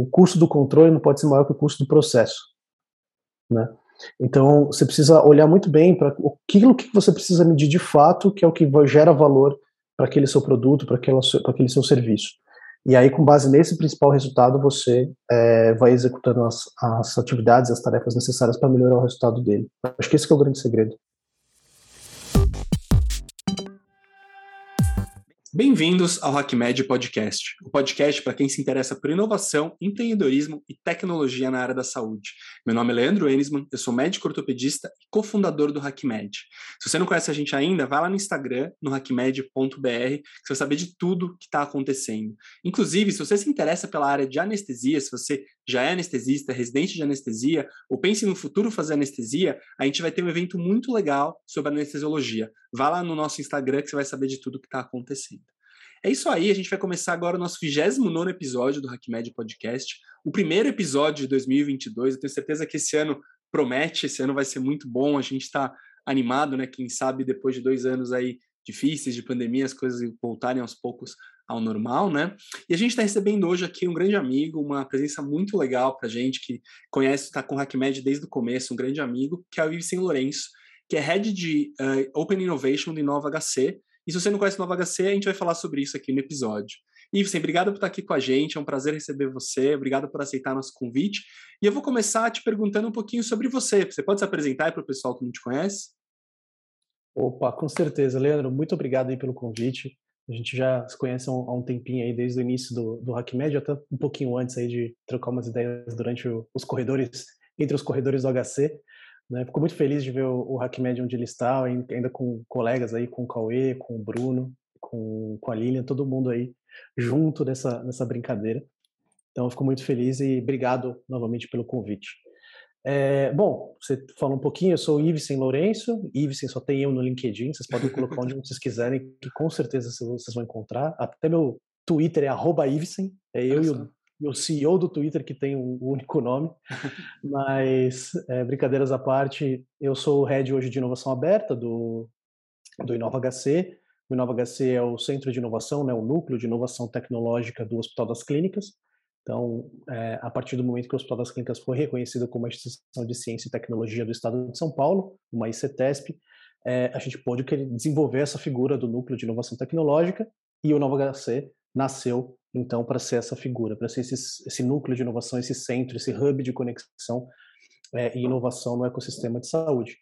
o custo do controle não pode ser maior que o custo do processo, né? Então, você precisa olhar muito bem para aquilo que você precisa medir de fato, que é o que gera valor para aquele seu produto, para aquele seu serviço. E aí, com base nesse principal resultado, você é, vai executando as, as atividades, as tarefas necessárias para melhorar o resultado dele. Acho que esse que é o grande segredo. Bem-vindos ao HackMed Podcast, o podcast para quem se interessa por inovação, empreendedorismo e tecnologia na área da saúde. Meu nome é Leandro Enisman, eu sou médico ortopedista e cofundador do HackMed. Se você não conhece a gente ainda, vai lá no Instagram, no hackmed.br, que você vai saber de tudo que está acontecendo. Inclusive, se você se interessa pela área de anestesia, se você já é anestesista, residente de anestesia, ou pense no futuro fazer anestesia, a gente vai ter um evento muito legal sobre anestesiologia. Vá lá no nosso Instagram que você vai saber de tudo que está acontecendo. É isso aí, a gente vai começar agora o nosso 29 episódio do HackMed Podcast, o primeiro episódio de 2022. Eu tenho certeza que esse ano promete, esse ano vai ser muito bom. A gente está animado, né? Quem sabe depois de dois anos aí difíceis de pandemia, as coisas voltarem aos poucos ao normal, né? E a gente está recebendo hoje aqui um grande amigo, uma presença muito legal para gente que conhece, está com o HackMed desde o começo, um grande amigo, que é o Ives Lourenço, que é Head de uh, Open Innovation de Nova HC, e se você não conhece Nova HC, a gente vai falar sobre isso aqui no episódio. Iveson, obrigado por estar aqui com a gente, é um prazer receber você, obrigado por aceitar nosso convite. E eu vou começar te perguntando um pouquinho sobre você. Você pode se apresentar para o pessoal que não te conhece? Opa, com certeza. Leandro, muito obrigado aí pelo convite. A gente já se conhece há um, tempinho aí, desde o início do, do HackMed, até um pouquinho antes aí de trocar umas ideias durante os corredores, entre os corredores do HC. Né? Fico muito feliz de ver o, o HackMed onde ele está, ainda com colegas aí, com o Cauê, com o Bruno, com, com a Lilian, todo mundo aí junto nessa, nessa brincadeira. Então, fico muito feliz e obrigado novamente pelo convite. É, bom, você falou um pouquinho, eu sou o Ivesen Lourenço, Ivesen só tem eu no LinkedIn, vocês podem colocar onde vocês quiserem, que com certeza vocês vão encontrar. Até meu Twitter é arroba Ivesen, é eu e o o CEO do Twitter que tem um único nome, mas é, brincadeiras à parte, eu sou o head hoje de inovação aberta do, do Inova HC. O Inova HC é o centro de inovação, né, o núcleo de inovação tecnológica do Hospital das Clínicas. Então, é, a partir do momento que o Hospital das Clínicas foi reconhecido como uma instituição de ciência e tecnologia do Estado de São Paulo, uma ICTESP, é, a gente pôde desenvolver essa figura do núcleo de inovação tecnológica e o Inova HC nasceu então para ser essa figura, para ser esse, esse, núcleo de inovação, esse centro, esse hub de conexão é, e inovação no ecossistema de saúde.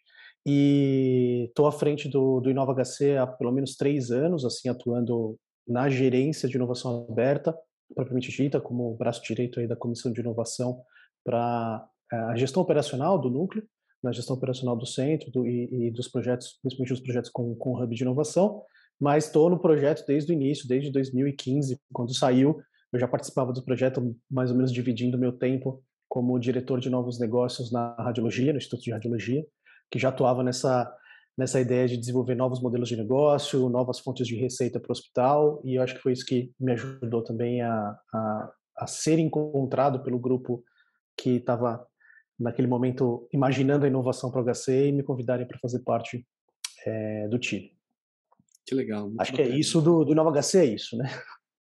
E estou à frente do, do Inova HC há pelo menos três anos, assim atuando na gerência de inovação aberta, propriamente dita, como braço direito aí da comissão de inovação para é, a gestão operacional do núcleo, na gestão operacional do centro do, e, e, dos projetos, principalmente os projetos com, com hub de inovação, mas estou no projeto desde o início, desde 2015, quando saiu. Eu já participava do projeto, mais ou menos dividindo meu tempo como diretor de novos negócios na radiologia, no Instituto de Radiologia, que já atuava nessa nessa ideia de desenvolver novos modelos de negócio, novas fontes de receita para o hospital, e eu acho que foi isso que me ajudou também a, a, a ser encontrado pelo grupo que estava naquele momento imaginando a inovação para o HC e me convidarem para fazer parte é, do time. Que legal. Acho bacana. que é isso do, do Nova HC, é isso, né?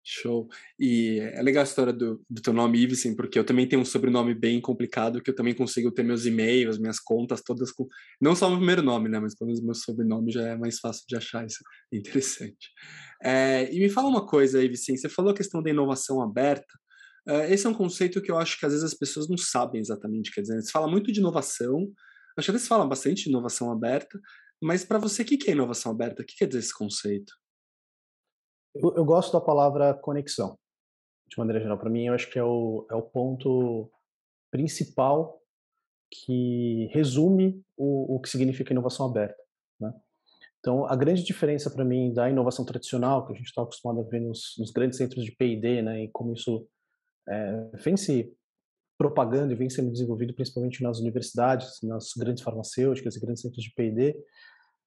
Show. E é legal a história do, do teu nome, Ivesen, porque eu também tenho um sobrenome bem complicado, que eu também consigo ter meus e-mails, minhas contas todas com. Não só o primeiro nome, né? Mas quando o meu sobrenome já é mais fácil de achar. Isso é interessante. É, e me fala uma coisa, Ivesen, você falou a questão da inovação aberta. Uh, esse é um conceito que eu acho que às vezes as pessoas não sabem exatamente. Quer dizer, se fala muito de inovação, acho que às vezes fala bastante de inovação aberta, mas para você, o que é inovação aberta? O que quer dizer esse conceito? Eu, eu gosto da palavra conexão, de maneira geral. Para mim, eu acho que é o, é o ponto principal que resume o, o que significa inovação aberta. Né? Então, a grande diferença para mim da inovação tradicional, que a gente está acostumado a ver nos, nos grandes centros de P&D, né, e como isso é, vem se propagando e vem sendo desenvolvido principalmente nas universidades, nas grandes farmacêuticas e grandes centros de P&D,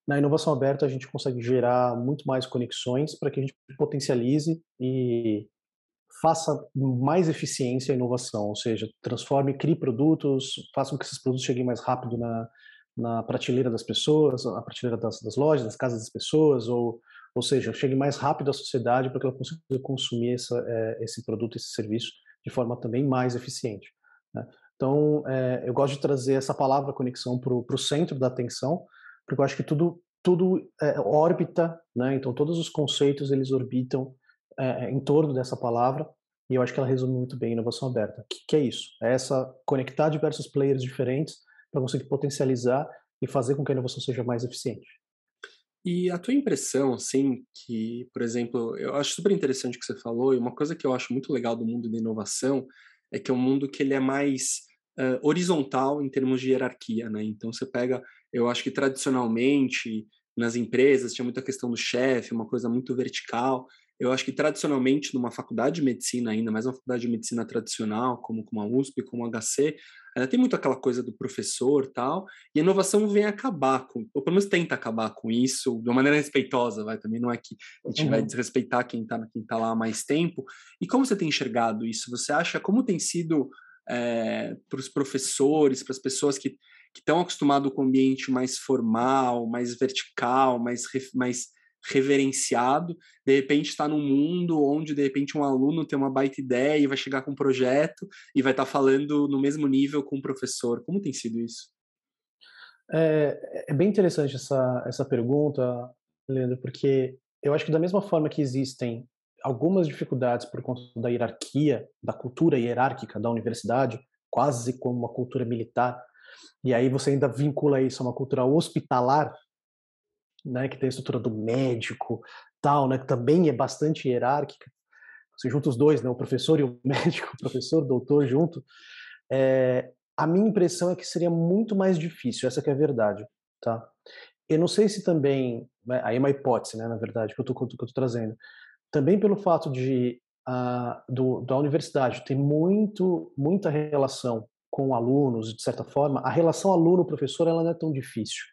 na inovação aberta a gente consegue gerar muito mais conexões para que a gente potencialize e faça mais eficiência a inovação, ou seja, transforme, crie produtos, faça com que esses produtos cheguem mais rápido na, na prateleira das pessoas, na prateleira das, das lojas, das casas das pessoas, ou, ou seja, chegue mais rápido à sociedade para que ela consiga consumir essa, é, esse produto, esse serviço de forma também mais eficiente. Né? Então, é, eu gosto de trazer essa palavra conexão para o centro da atenção, porque eu acho que tudo tudo é, orbita, né? Então todos os conceitos eles orbitam é, em torno dessa palavra e eu acho que ela resume muito bem inovação aberta. Que, que é isso? É essa conectar diversos players diferentes para conseguir potencializar e fazer com que a inovação seja mais eficiente. E a tua impressão, assim, que, por exemplo, eu acho super interessante o que você falou, e uma coisa que eu acho muito legal do mundo da inovação é que é um mundo que ele é mais uh, horizontal em termos de hierarquia, né? Então você pega, eu acho que tradicionalmente nas empresas tinha muita questão do chefe, uma coisa muito vertical, eu acho que tradicionalmente numa faculdade de medicina ainda, mais uma faculdade de medicina tradicional, como, como a USP, como a HC, ainda tem muito aquela coisa do professor tal, e a inovação vem acabar com, ou pelo menos tenta acabar com isso, de uma maneira respeitosa, vai, também não é que a gente uhum. vai desrespeitar quem está quem tá lá há mais tempo. E como você tem enxergado isso? Você acha, como tem sido é, para os professores, para as pessoas que estão acostumados com o ambiente mais formal, mais vertical, mais, mais reverenciado, de repente está num mundo onde de repente um aluno tem uma baita ideia e vai chegar com um projeto e vai estar tá falando no mesmo nível com o professor. Como tem sido isso? É, é, bem interessante essa, essa pergunta, Leandro, porque eu acho que da mesma forma que existem algumas dificuldades por conta da hierarquia, da cultura hierárquica da universidade, quase como uma cultura militar, e aí você ainda vincula isso a uma cultura hospitalar, né, que tem a estrutura do médico, tal, né, que também é bastante hierárquica. Você junta os dois, né, o professor e o médico, o professor, o doutor junto. É, a minha impressão é que seria muito mais difícil, essa que é a verdade, tá? Eu não sei se também, né, aí é uma hipótese, né, na verdade, que eu estou trazendo. Também pelo fato de a, do, da universidade ter muito, muita relação com alunos, de certa forma, a relação aluno-professor ela não é tão difícil.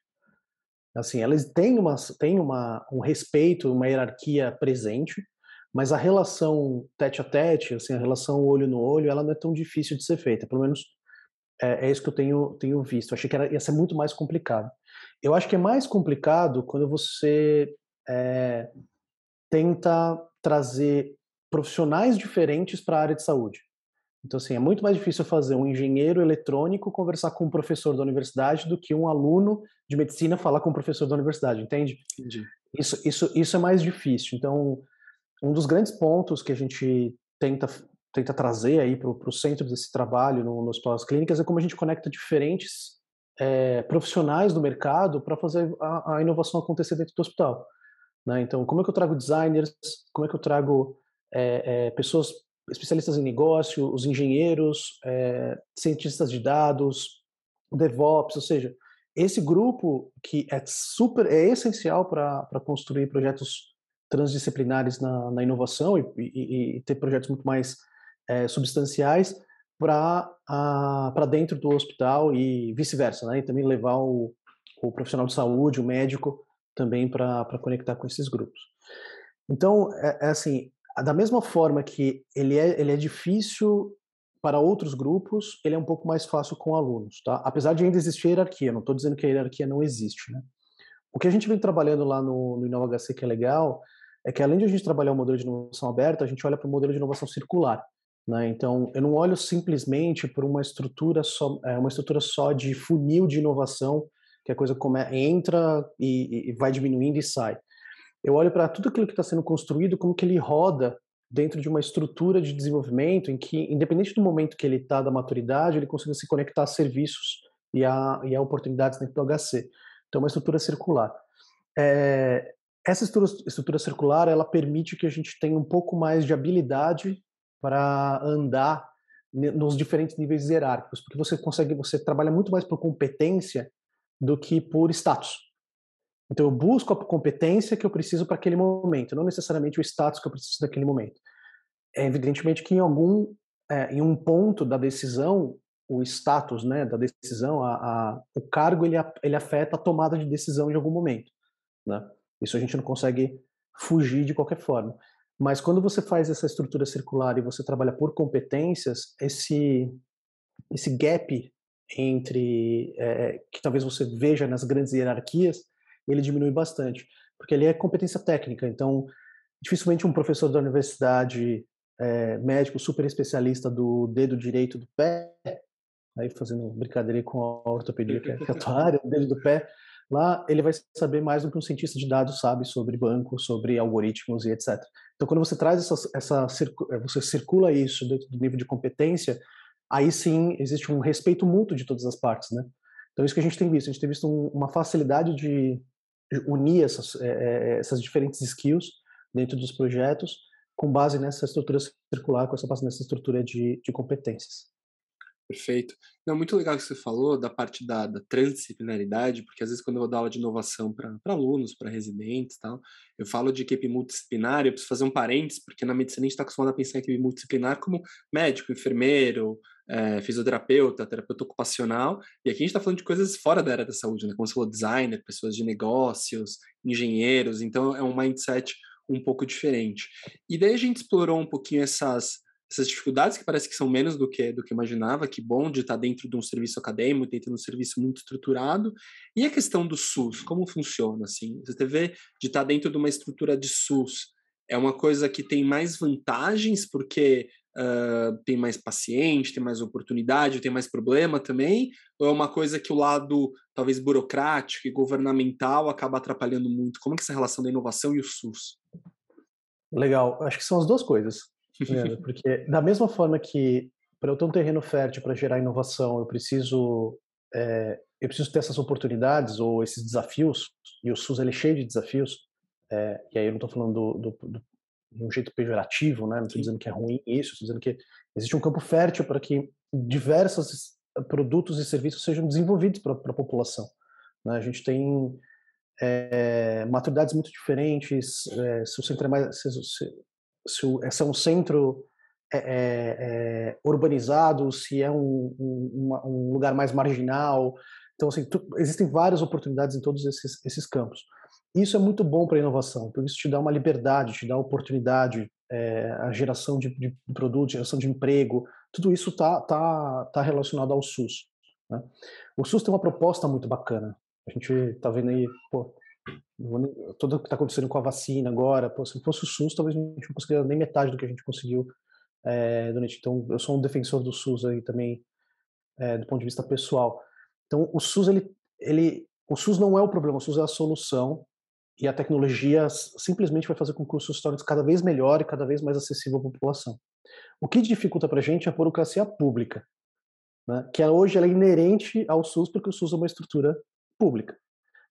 Assim, elas têm, uma, têm uma, um respeito, uma hierarquia presente, mas a relação tete a tete, assim, a relação olho no olho, ela não é tão difícil de ser feita. Pelo menos é, é isso que eu tenho, tenho visto. achei que era, ia ser muito mais complicado. Eu acho que é mais complicado quando você é, tenta trazer profissionais diferentes para a área de saúde. Então, assim, é muito mais difícil fazer um engenheiro eletrônico conversar com um professor da universidade do que um aluno de medicina falar com um professor da universidade, entende? Entendi. Isso, isso, isso é mais difícil. Então, um dos grandes pontos que a gente tenta, tenta trazer aí para o centro desse trabalho no, nos hospitais clínicas é como a gente conecta diferentes é, profissionais do mercado para fazer a, a, inovação acontecer dentro do hospital. Né? Então, como é que eu trago designers, como é que eu trago é, é, pessoas especialistas em negócio, os engenheiros, é, cientistas de dados, DevOps, ou seja, esse grupo que é super, é essencial para construir projetos transdisciplinares na, na inovação e, e, e, ter projetos muito mais é, substanciais para dentro do hospital e vice-versa, né? E também levar o, o profissional de saúde, o médico, também para conectar com esses grupos. Então, é, é assim, da mesma forma que ele é, ele é difícil para outros grupos, ele é um pouco mais fácil com alunos, tá? Apesar de ainda existir hierarquia, não estou dizendo que a hierarquia não existe, né? O que a gente vem trabalhando lá no, no InovaHC que é legal, é que além de a gente trabalhar o modelo de inovação aberta, a gente olha para o modelo de inovação circular, né? Então, eu não olho simplesmente por uma estrutura só, é, uma estrutura só de funil de inovação, que a coisa come, entra e, e vai diminuindo e sai eu olho para tudo aquilo que está sendo construído, como que ele roda dentro de uma estrutura de desenvolvimento em que, independente do momento que ele está da maturidade, ele consiga se conectar a serviços e a, e a oportunidades dentro do HC. Então, uma estrutura circular. É, essa estrutura, estrutura circular, ela permite que a gente tenha um pouco mais de habilidade para andar nos diferentes níveis hierárquicos, porque você consegue, você trabalha muito mais por competência do que por status. Então eu busco a competência que eu preciso para aquele momento, não necessariamente o status que eu preciso naquele momento. É evidentemente que em algum, é, em um ponto da decisão, o status, né, da decisão, a, a, o cargo ele, ele afeta a tomada de decisão de algum momento, né? Isso a gente não consegue fugir de qualquer forma. Mas quando você faz essa estrutura circular e você trabalha por competências, esse esse gap entre é, que talvez você veja nas grandes hierarquias ele diminui bastante, porque ele é competência técnica. Então, dificilmente um professor da universidade é, médico super especialista do dedo direito do pé, aí fazendo brincadeira com a ortopedia, é, que é a tua área, o dedo do pé, lá ele vai saber mais do que um cientista de dados sabe sobre banco, sobre algoritmos e etc. Então, quando você traz essa, essa você circula isso dentro do nível de competência, aí sim existe um respeito mútuo de todas as partes, né? Então, isso que a gente tem visto, a gente tem visto um, uma facilidade de unir essas, é, essas diferentes skills dentro dos projetos com base nessa estrutura circular, com essa base nessa estrutura de, de competências. Perfeito. Não, muito legal que você falou da parte da, da transdisciplinaridade, porque às vezes quando eu vou dar aula de inovação para alunos, para residentes tal, eu falo de equipe multidisciplinar, eu preciso fazer um parênteses, porque na medicina a gente está acostumado a pensar em equipe multidisciplinar como médico, enfermeiro, é, fisioterapeuta, terapeuta ocupacional, e aqui a gente está falando de coisas fora da área da saúde, né? como você falou, designer, pessoas de negócios, engenheiros, então é um mindset um pouco diferente. E daí a gente explorou um pouquinho essas essas dificuldades que parece que são menos do que do que imaginava, que bom de estar dentro de um serviço acadêmico, dentro de um serviço muito estruturado. E a questão do SUS, como funciona assim? Você vê de estar dentro de uma estrutura de SUS é uma coisa que tem mais vantagens porque uh, tem mais paciente, tem mais oportunidade, tem mais problema também? Ou é uma coisa que o lado talvez burocrático e governamental acaba atrapalhando muito? Como é, que é essa relação da inovação e o SUS? Legal, acho que são as duas coisas. Né? Porque da mesma forma que para eu ter um terreno fértil para gerar inovação, eu preciso é, eu preciso ter essas oportunidades ou esses desafios, e o SUS ele é cheio de desafios, é, e aí eu não estou falando do, do, do, de um jeito pejorativo, né? não estou dizendo que é ruim isso, estou dizendo que existe um campo fértil para que diversos produtos e serviços sejam desenvolvidos para a população. Né? A gente tem é, maturidades muito diferentes, é, se o centro é mais, se, se, se é um centro é, é, urbanizado, se é um, um, um, lugar mais marginal. Então, assim, tu, existem várias oportunidades em todos esses, esses campos. Isso é muito bom para a inovação, porque isso te dá uma liberdade, te dá oportunidade, é, a geração de, de geração de emprego, tudo isso está tá, tá relacionado ao SUS. Né? O SUS tem uma proposta muito bacana. A gente está vendo aí, pô, tudo o que está acontecendo com a vacina agora, pô, se fosse o SUS, talvez a gente não conseguiria nem metade do que a gente conseguiu é, durante. Então, eu sou um defensor do SUS aí também, é, do ponto de vista pessoal. Então, o SUS, ele, ele, o SUS não é o problema, o SUS é a solução e a tecnologia simplesmente vai fazer com que o SUS torne cada vez melhor e cada vez mais acessível à população. O que dificulta para a gente é a burocracia pública, né, que hoje ela é inerente ao SUS porque o SUS é uma estrutura pública.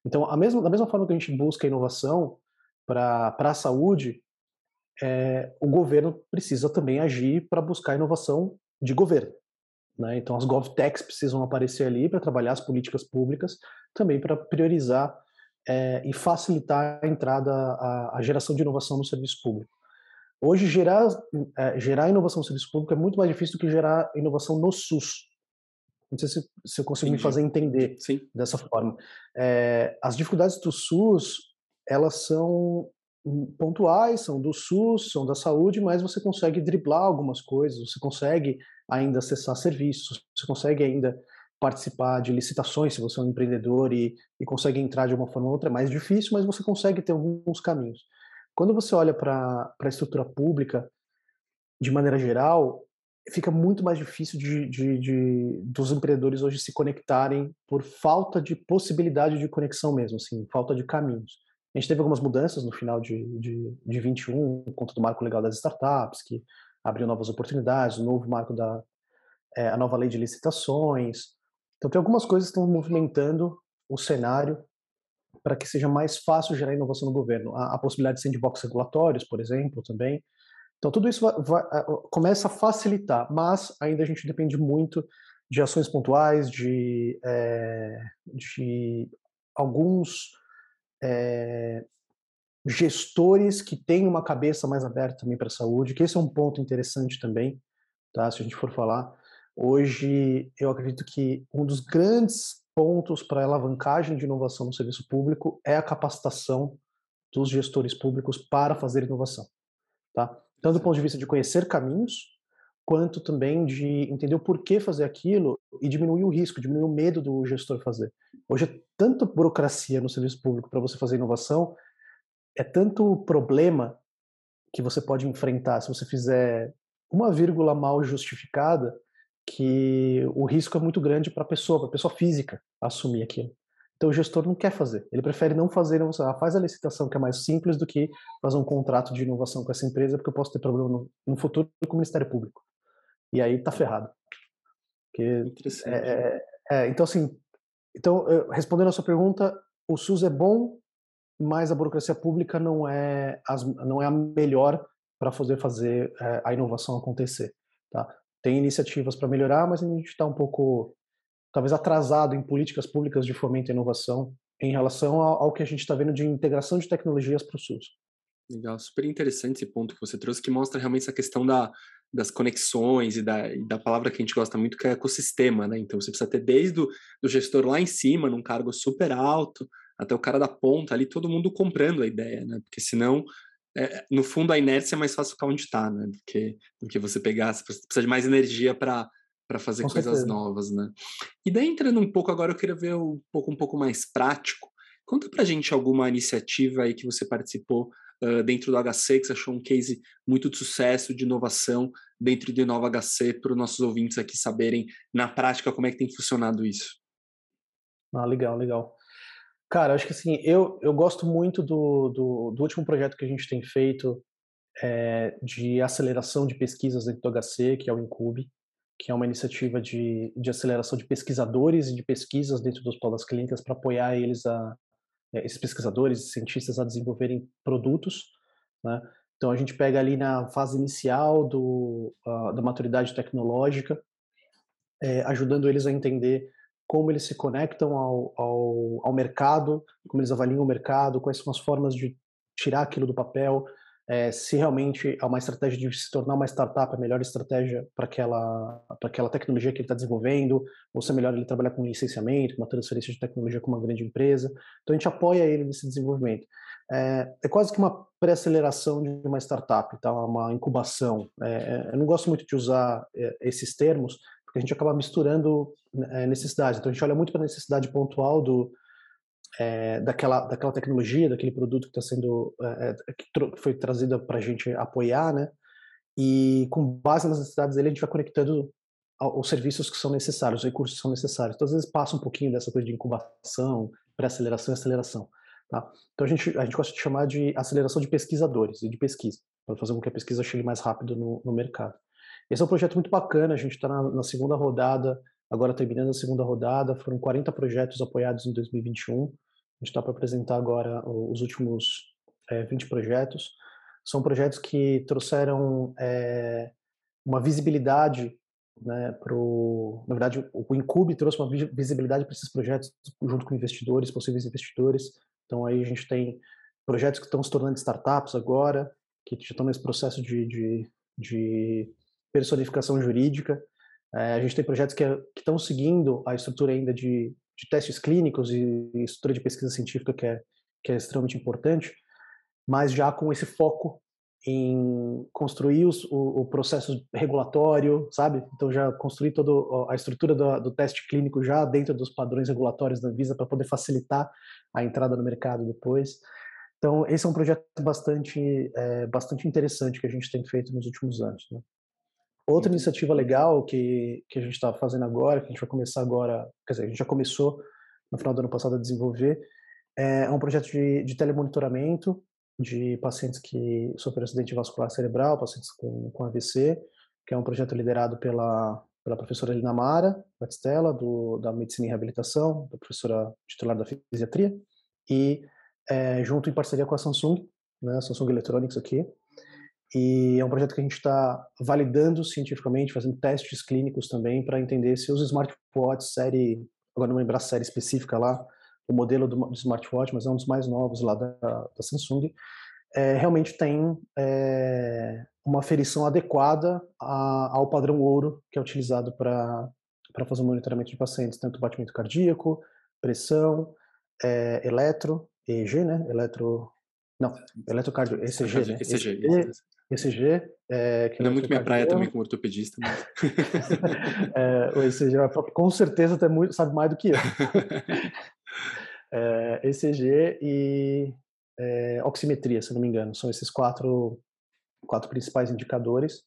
Então, a mesma, da mesma forma que a gente busca inovação para a saúde, é, o governo precisa também agir para buscar inovação de governo. Né? Então, as GovTechs precisam aparecer ali para trabalhar as políticas públicas, também para priorizar é, e facilitar a entrada, a, a, geração de inovação no serviço público. Hoje, gerar, é, gerar inovação no serviço público é muito mais difícil do que gerar inovação no SUS. Não sei se, se eu consigo Entendi. me fazer entender Sim. dessa forma. É, as dificuldades do SUS, elas são pontuais, são do SUS, são da saúde, mas você consegue driblar algumas coisas, você consegue ainda acessar serviços, você consegue ainda participar de licitações se você é um empreendedor e, e consegue entrar de uma forma ou outra. É mais difícil, mas você consegue ter alguns caminhos. Quando você olha para a estrutura pública, de maneira geral, fica muito mais difícil de, de, de, dos empreendedores hoje se conectarem por falta de possibilidade de conexão mesmo, assim, falta de caminhos. A gente teve algumas mudanças no final de, de, de 21, por conta do marco legal das startups, que abriu novas oportunidades, o novo marco da é, a nova lei de licitações. Então tem algumas coisas que estão movimentando o cenário para que seja mais fácil gerar inovação no governo. A, a possibilidade de sandbox regulatórios, por exemplo, também, então, tudo isso vai, vai, começa a facilitar, mas ainda a gente depende muito de ações pontuais, de, é, de alguns é, gestores que têm uma cabeça mais aberta também para a saúde, que esse é um ponto interessante também, tá? se a gente for falar. Hoje, eu acredito que um dos grandes pontos para alavancagem de inovação no serviço público é a capacitação dos gestores públicos para fazer inovação. Tá? Tanto do ponto de vista de conhecer caminhos, quanto também de entender o porquê fazer aquilo e diminuir o risco, diminuir o medo do gestor fazer. Hoje é tanta burocracia no serviço público para você fazer inovação, é tanto problema que você pode enfrentar se você fizer uma vírgula mal justificada, que o risco é muito grande para a pessoa, para a pessoa física assumir aquilo. Então o gestor não quer fazer, ele prefere não fazer, não faz a licitação que é mais simples do que fazer um contrato de inovação com essa empresa, porque eu posso ter problema no, no futuro com o Ministério Público. E aí tá ferrado. É, é, é, então assim, então respondendo a sua pergunta, o SUS é bom, mas a burocracia pública não é, as, não é a melhor para fazer fazer é, a inovação acontecer. Tá? Tem iniciativas para melhorar, mas a gente está um pouco, talvez, atrasado em políticas públicas de fomento à inovação em relação ao, ao que a gente está vendo de integração de tecnologias para o SUS. Legal, super interessante esse ponto que você trouxe, que mostra realmente essa questão da, das conexões e da, e da palavra que a gente gosta muito, que é ecossistema, né? Então você precisa ter desde o do gestor lá em cima, num cargo super alto, até o cara da ponta ali, todo mundo comprando a ideia, né? Porque senão, é, no fundo, a inércia é mais fácil ficar onde está, né? Do que, do que você pegar, você precisa de mais energia para para fazer Com coisas certeza. novas, né? E daí entrando um pouco agora, eu queria ver um pouco um pouco mais prático. Conta para gente alguma iniciativa aí que você participou uh, dentro do HC, que você achou um case muito de sucesso, de inovação dentro do Inova HC, para os nossos ouvintes aqui saberem na prática como é que tem funcionado isso. Ah, legal, legal. Cara, acho que assim, eu, eu gosto muito do, do, do último projeto que a gente tem feito é, de aceleração de pesquisas dentro do HC, que é o Incube, que é uma iniciativa de, de aceleração de pesquisadores e de pesquisas dentro dos polos clínicas para apoiar eles a, é, esses pesquisadores e cientistas a desenvolverem produtos, né? Então a gente pega ali na fase inicial do, uh, da maturidade tecnológica, é, ajudando eles a entender como eles se conectam ao, ao, ao, mercado, como eles avaliam o mercado, quais são as formas de tirar aquilo do papel, é, se realmente é uma estratégia de se tornar uma startup a melhor estratégia para aquela, para aquela tecnologia que ele está desenvolvendo, ou se é melhor ele trabalhar com licenciamento, uma transferência de tecnologia com uma grande empresa. Então a gente apoia ele nesse desenvolvimento. É, é quase que uma pré-aceleração de uma startup, tá? uma incubação. É, eu não gosto muito de usar é, esses termos, porque a gente acaba misturando é, necessidades. Então a gente olha muito para a necessidade pontual do, é, daquela, daquela tecnologia, daquele produto que está sendo é, é que foi trazida para a gente apoiar, né? E com base nas necessidades dele, a gente vai conectando os serviços que são necessários, os recursos que são necessários. Então, às vezes passa um pouquinho dessa coisa de incubação, pré-aceleração e aceleração. Tá? Então a gente, a gente gosta de chamar de aceleração de pesquisadores e de pesquisa, para fazer com que a pesquisa chegue mais rápido no, no mercado. Esse é um projeto muito bacana, a gente está na, na, segunda rodada, agora terminando a segunda rodada, foram 40 projetos apoiados em 2021, a gente está para apresentar agora os últimos é, 20 projetos. São projetos que trouxeram é, uma visibilidade né, pro, na verdade, o Incube trouxe uma visibilidade para esses projetos junto com investidores, possíveis investidores. Então aí a gente tem projetos que estão se tornando startups agora, que já estão nesse processo de, de, de personificação jurídica. É, a gente tem projetos que, é, que, estão seguindo a estrutura ainda de, de testes clínicos e, estrutura de pesquisa científica que é, que é extremamente importante, mas já com esse foco em construir os, o, o, processo regulatório, sabe? Então já construir toda a estrutura do, do, teste clínico já dentro dos padrões regulatórios da Anvisa para poder facilitar a entrada no mercado depois. Então esse é um projeto bastante é, bastante interessante que a gente tem feito nos últimos anos. Né? Outra iniciativa legal que, que a gente está fazendo agora, que a gente vai começar agora, quer dizer, a gente já começou no final do ano passado a desenvolver, é um projeto de, de telemonitoramento de pacientes que sofreram acidente vascular cerebral, pacientes com, com AVC, que é um projeto liderado pela, pela professora Lina Mara Batistella, do, da Medicina e Reabilitação, da professora titular da Fisiatria, e é, junto em parceria com a Samsung, né, Samsung Electronics aqui, e é um projeto que a gente está validando cientificamente, fazendo testes clínicos também para entender se os smartwatches série, agora não lembrar a série específica lá, o modelo do, do, smartwatch, mas é um dos mais novos lá da, da Samsung, é, realmente tem é, uma aferição adequada a, ao padrão ouro que é utilizado para fazer o monitoramento de pacientes, tanto batimento cardíaco, pressão, é, eletro, EEG, né? Eletro, não, eletrocardio, ECG, né? ECG, ECG, ECG é, que não é muito minha praia também como ortopedista. Mas... é, o ECG com certeza até muito, sabe mais do que eu. é, ECG e é, oximetria, se não me engano. São esses quatro quatro principais indicadores.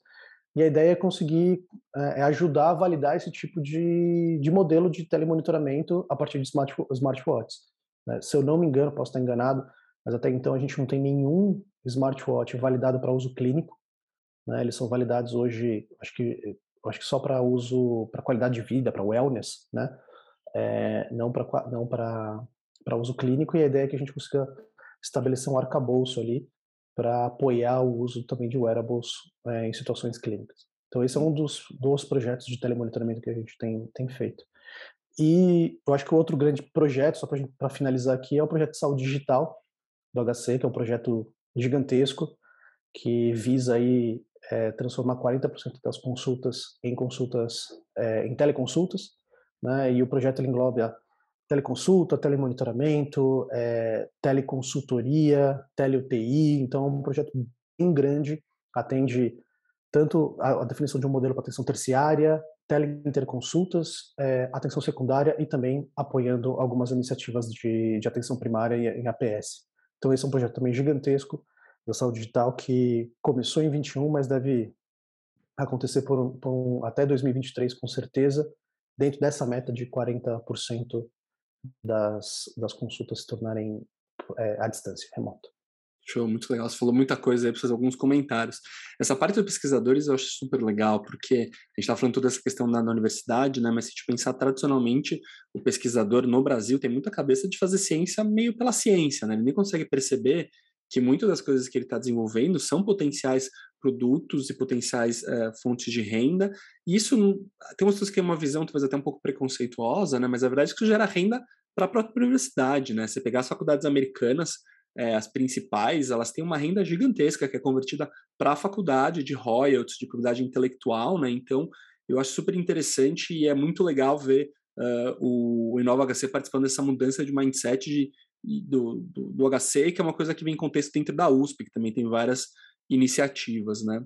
E a ideia é conseguir é, é, ajudar a validar esse tipo de, de modelo de telemonitoramento a partir de smart, smartwatches. Né? Se eu não me engano, posso estar enganado, mas até então a gente não tem nenhum smartwatch validado para uso clínico. Né? Eles são validados hoje, acho que, acho que só para uso, para qualidade de vida, para wellness, né? É, não para não para uso clínico. E a ideia é que a gente consiga estabelecer um arcabouço ali para apoiar o uso também de wearables é, em situações clínicas. Então, esse é um dos, dos projetos de telemonitoramento que a gente tem, tem feito. E eu acho que o outro grande projeto, só para finalizar aqui, é o projeto de saúde digital do HC, que é um projeto gigantesco que visa aí é, transformar 40% das consultas em consultas, é, em teleconsultas, né? E o projeto engloba teleconsulta, telemonitoramento, é, teleconsultoria, tele-UTI, então é um projeto bem grande, atende tanto a, a definição de um modelo para atenção terciária, teleinterconsultas, é, atenção secundária e também apoiando algumas iniciativas de, de atenção primária em APS. Então esse é um projeto também gigantesco da saúde digital que começou em 21, mas deve acontecer por, por até 2023 com certeza, dentro dessa meta de 40% das, das consultas se tornarem é, à distância, remota. Show, muito legal. Você falou muita coisa aí, fazer alguns comentários. Essa parte dos pesquisadores eu acho super legal, porque a gente está falando toda essa questão na, na, universidade, né? Mas se a gente pensar tradicionalmente, o pesquisador no Brasil tem muita cabeça de fazer ciência meio pela ciência, né? Ele nem consegue perceber que muitas das coisas que ele está desenvolvendo são potenciais produtos e potenciais uh, fontes de renda. E isso tem pessoas que têm uma visão talvez até um pouco preconceituosa, né? Mas a verdade é que isso gera renda para a própria universidade, né? Você pegar as faculdades americanas, é, as principais, elas têm uma renda gigantesca que é convertida para a faculdade de royalties, de propriedade intelectual, né? Então, eu acho super interessante e é muito legal ver uh, o, Inova HC participando dessa mudança de mindset de, do, do, do, HC, que é uma coisa que vem em contexto dentro da USP, que também tem várias iniciativas, né?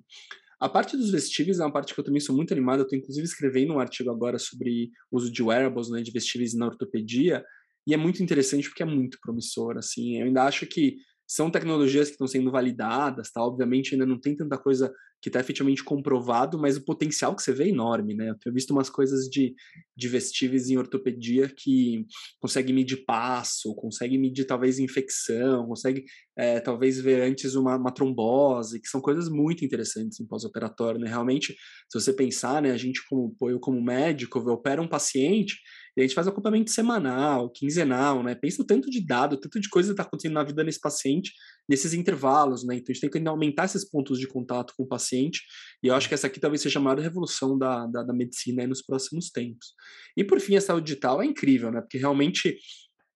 A parte dos vestíveis é uma parte que eu também sou muito animado. Eu estou inclusive escrevendo um artigo agora sobre uso de wearables, né, de vestíveis na ortopedia, e é muito interessante porque é muito promissor, assim. Eu ainda acho que são tecnologias que estão sendo validadas, tá? Obviamente ainda não tem tanta coisa que está efetivamente comprovado, mas o potencial que você vê é enorme, né? Eu tenho visto umas coisas de, de vestíveis em ortopedia que consegue medir passo, consegue medir talvez infecção, consegue é, talvez ver antes uma, uma, trombose, que são coisas muito interessantes em pós-operatório, né? Realmente, se você pensar, né, a gente como eu como médico, eu opero um paciente e a gente faz acompanhamento semanal, quinzenal, né? Pensa o tanto de dado, tanto de coisa que está acontecendo na vida desse paciente nesses intervalos, né? Então a gente tem que aumentar esses pontos de contato com o paciente. E eu acho que essa aqui talvez seja a maior revolução da, da, da medicina nos próximos tempos. E por fim, a saúde digital é incrível, né? Porque realmente